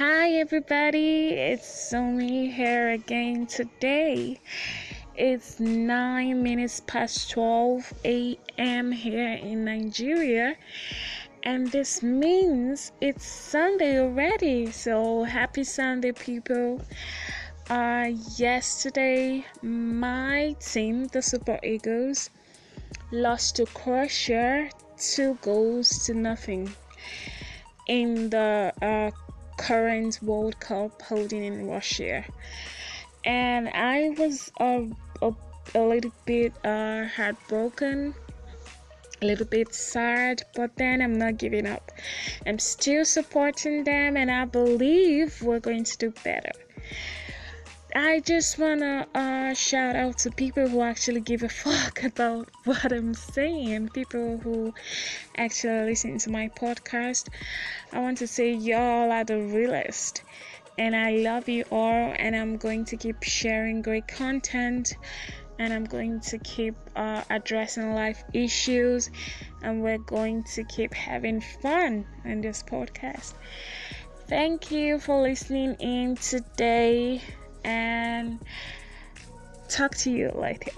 Hi, everybody, it's Somi here again today. It's 9 minutes past 12 a.m. here in Nigeria, and this means it's Sunday already. So, happy Sunday, people! Uh, yesterday, my team, the Super Eagles, lost to Croatia two goals to nothing in the uh, current World Cup holding in Russia. And I was uh, a, a little bit uh, heartbroken, a little bit sad, but then I'm not giving up. I'm still supporting them, and I believe we're going to do better. I just wanna uh, shout out to people who actually give a fuck about what I'm saying, people who actually listen to my podcast. I want to say y'all are the realest, and I love you all, and I'm going to keep sharing great content, and I'm going to keep uh, addressing life issues, and we're going to keep having fun in this podcast. Thank you for listening in today and talk to you later.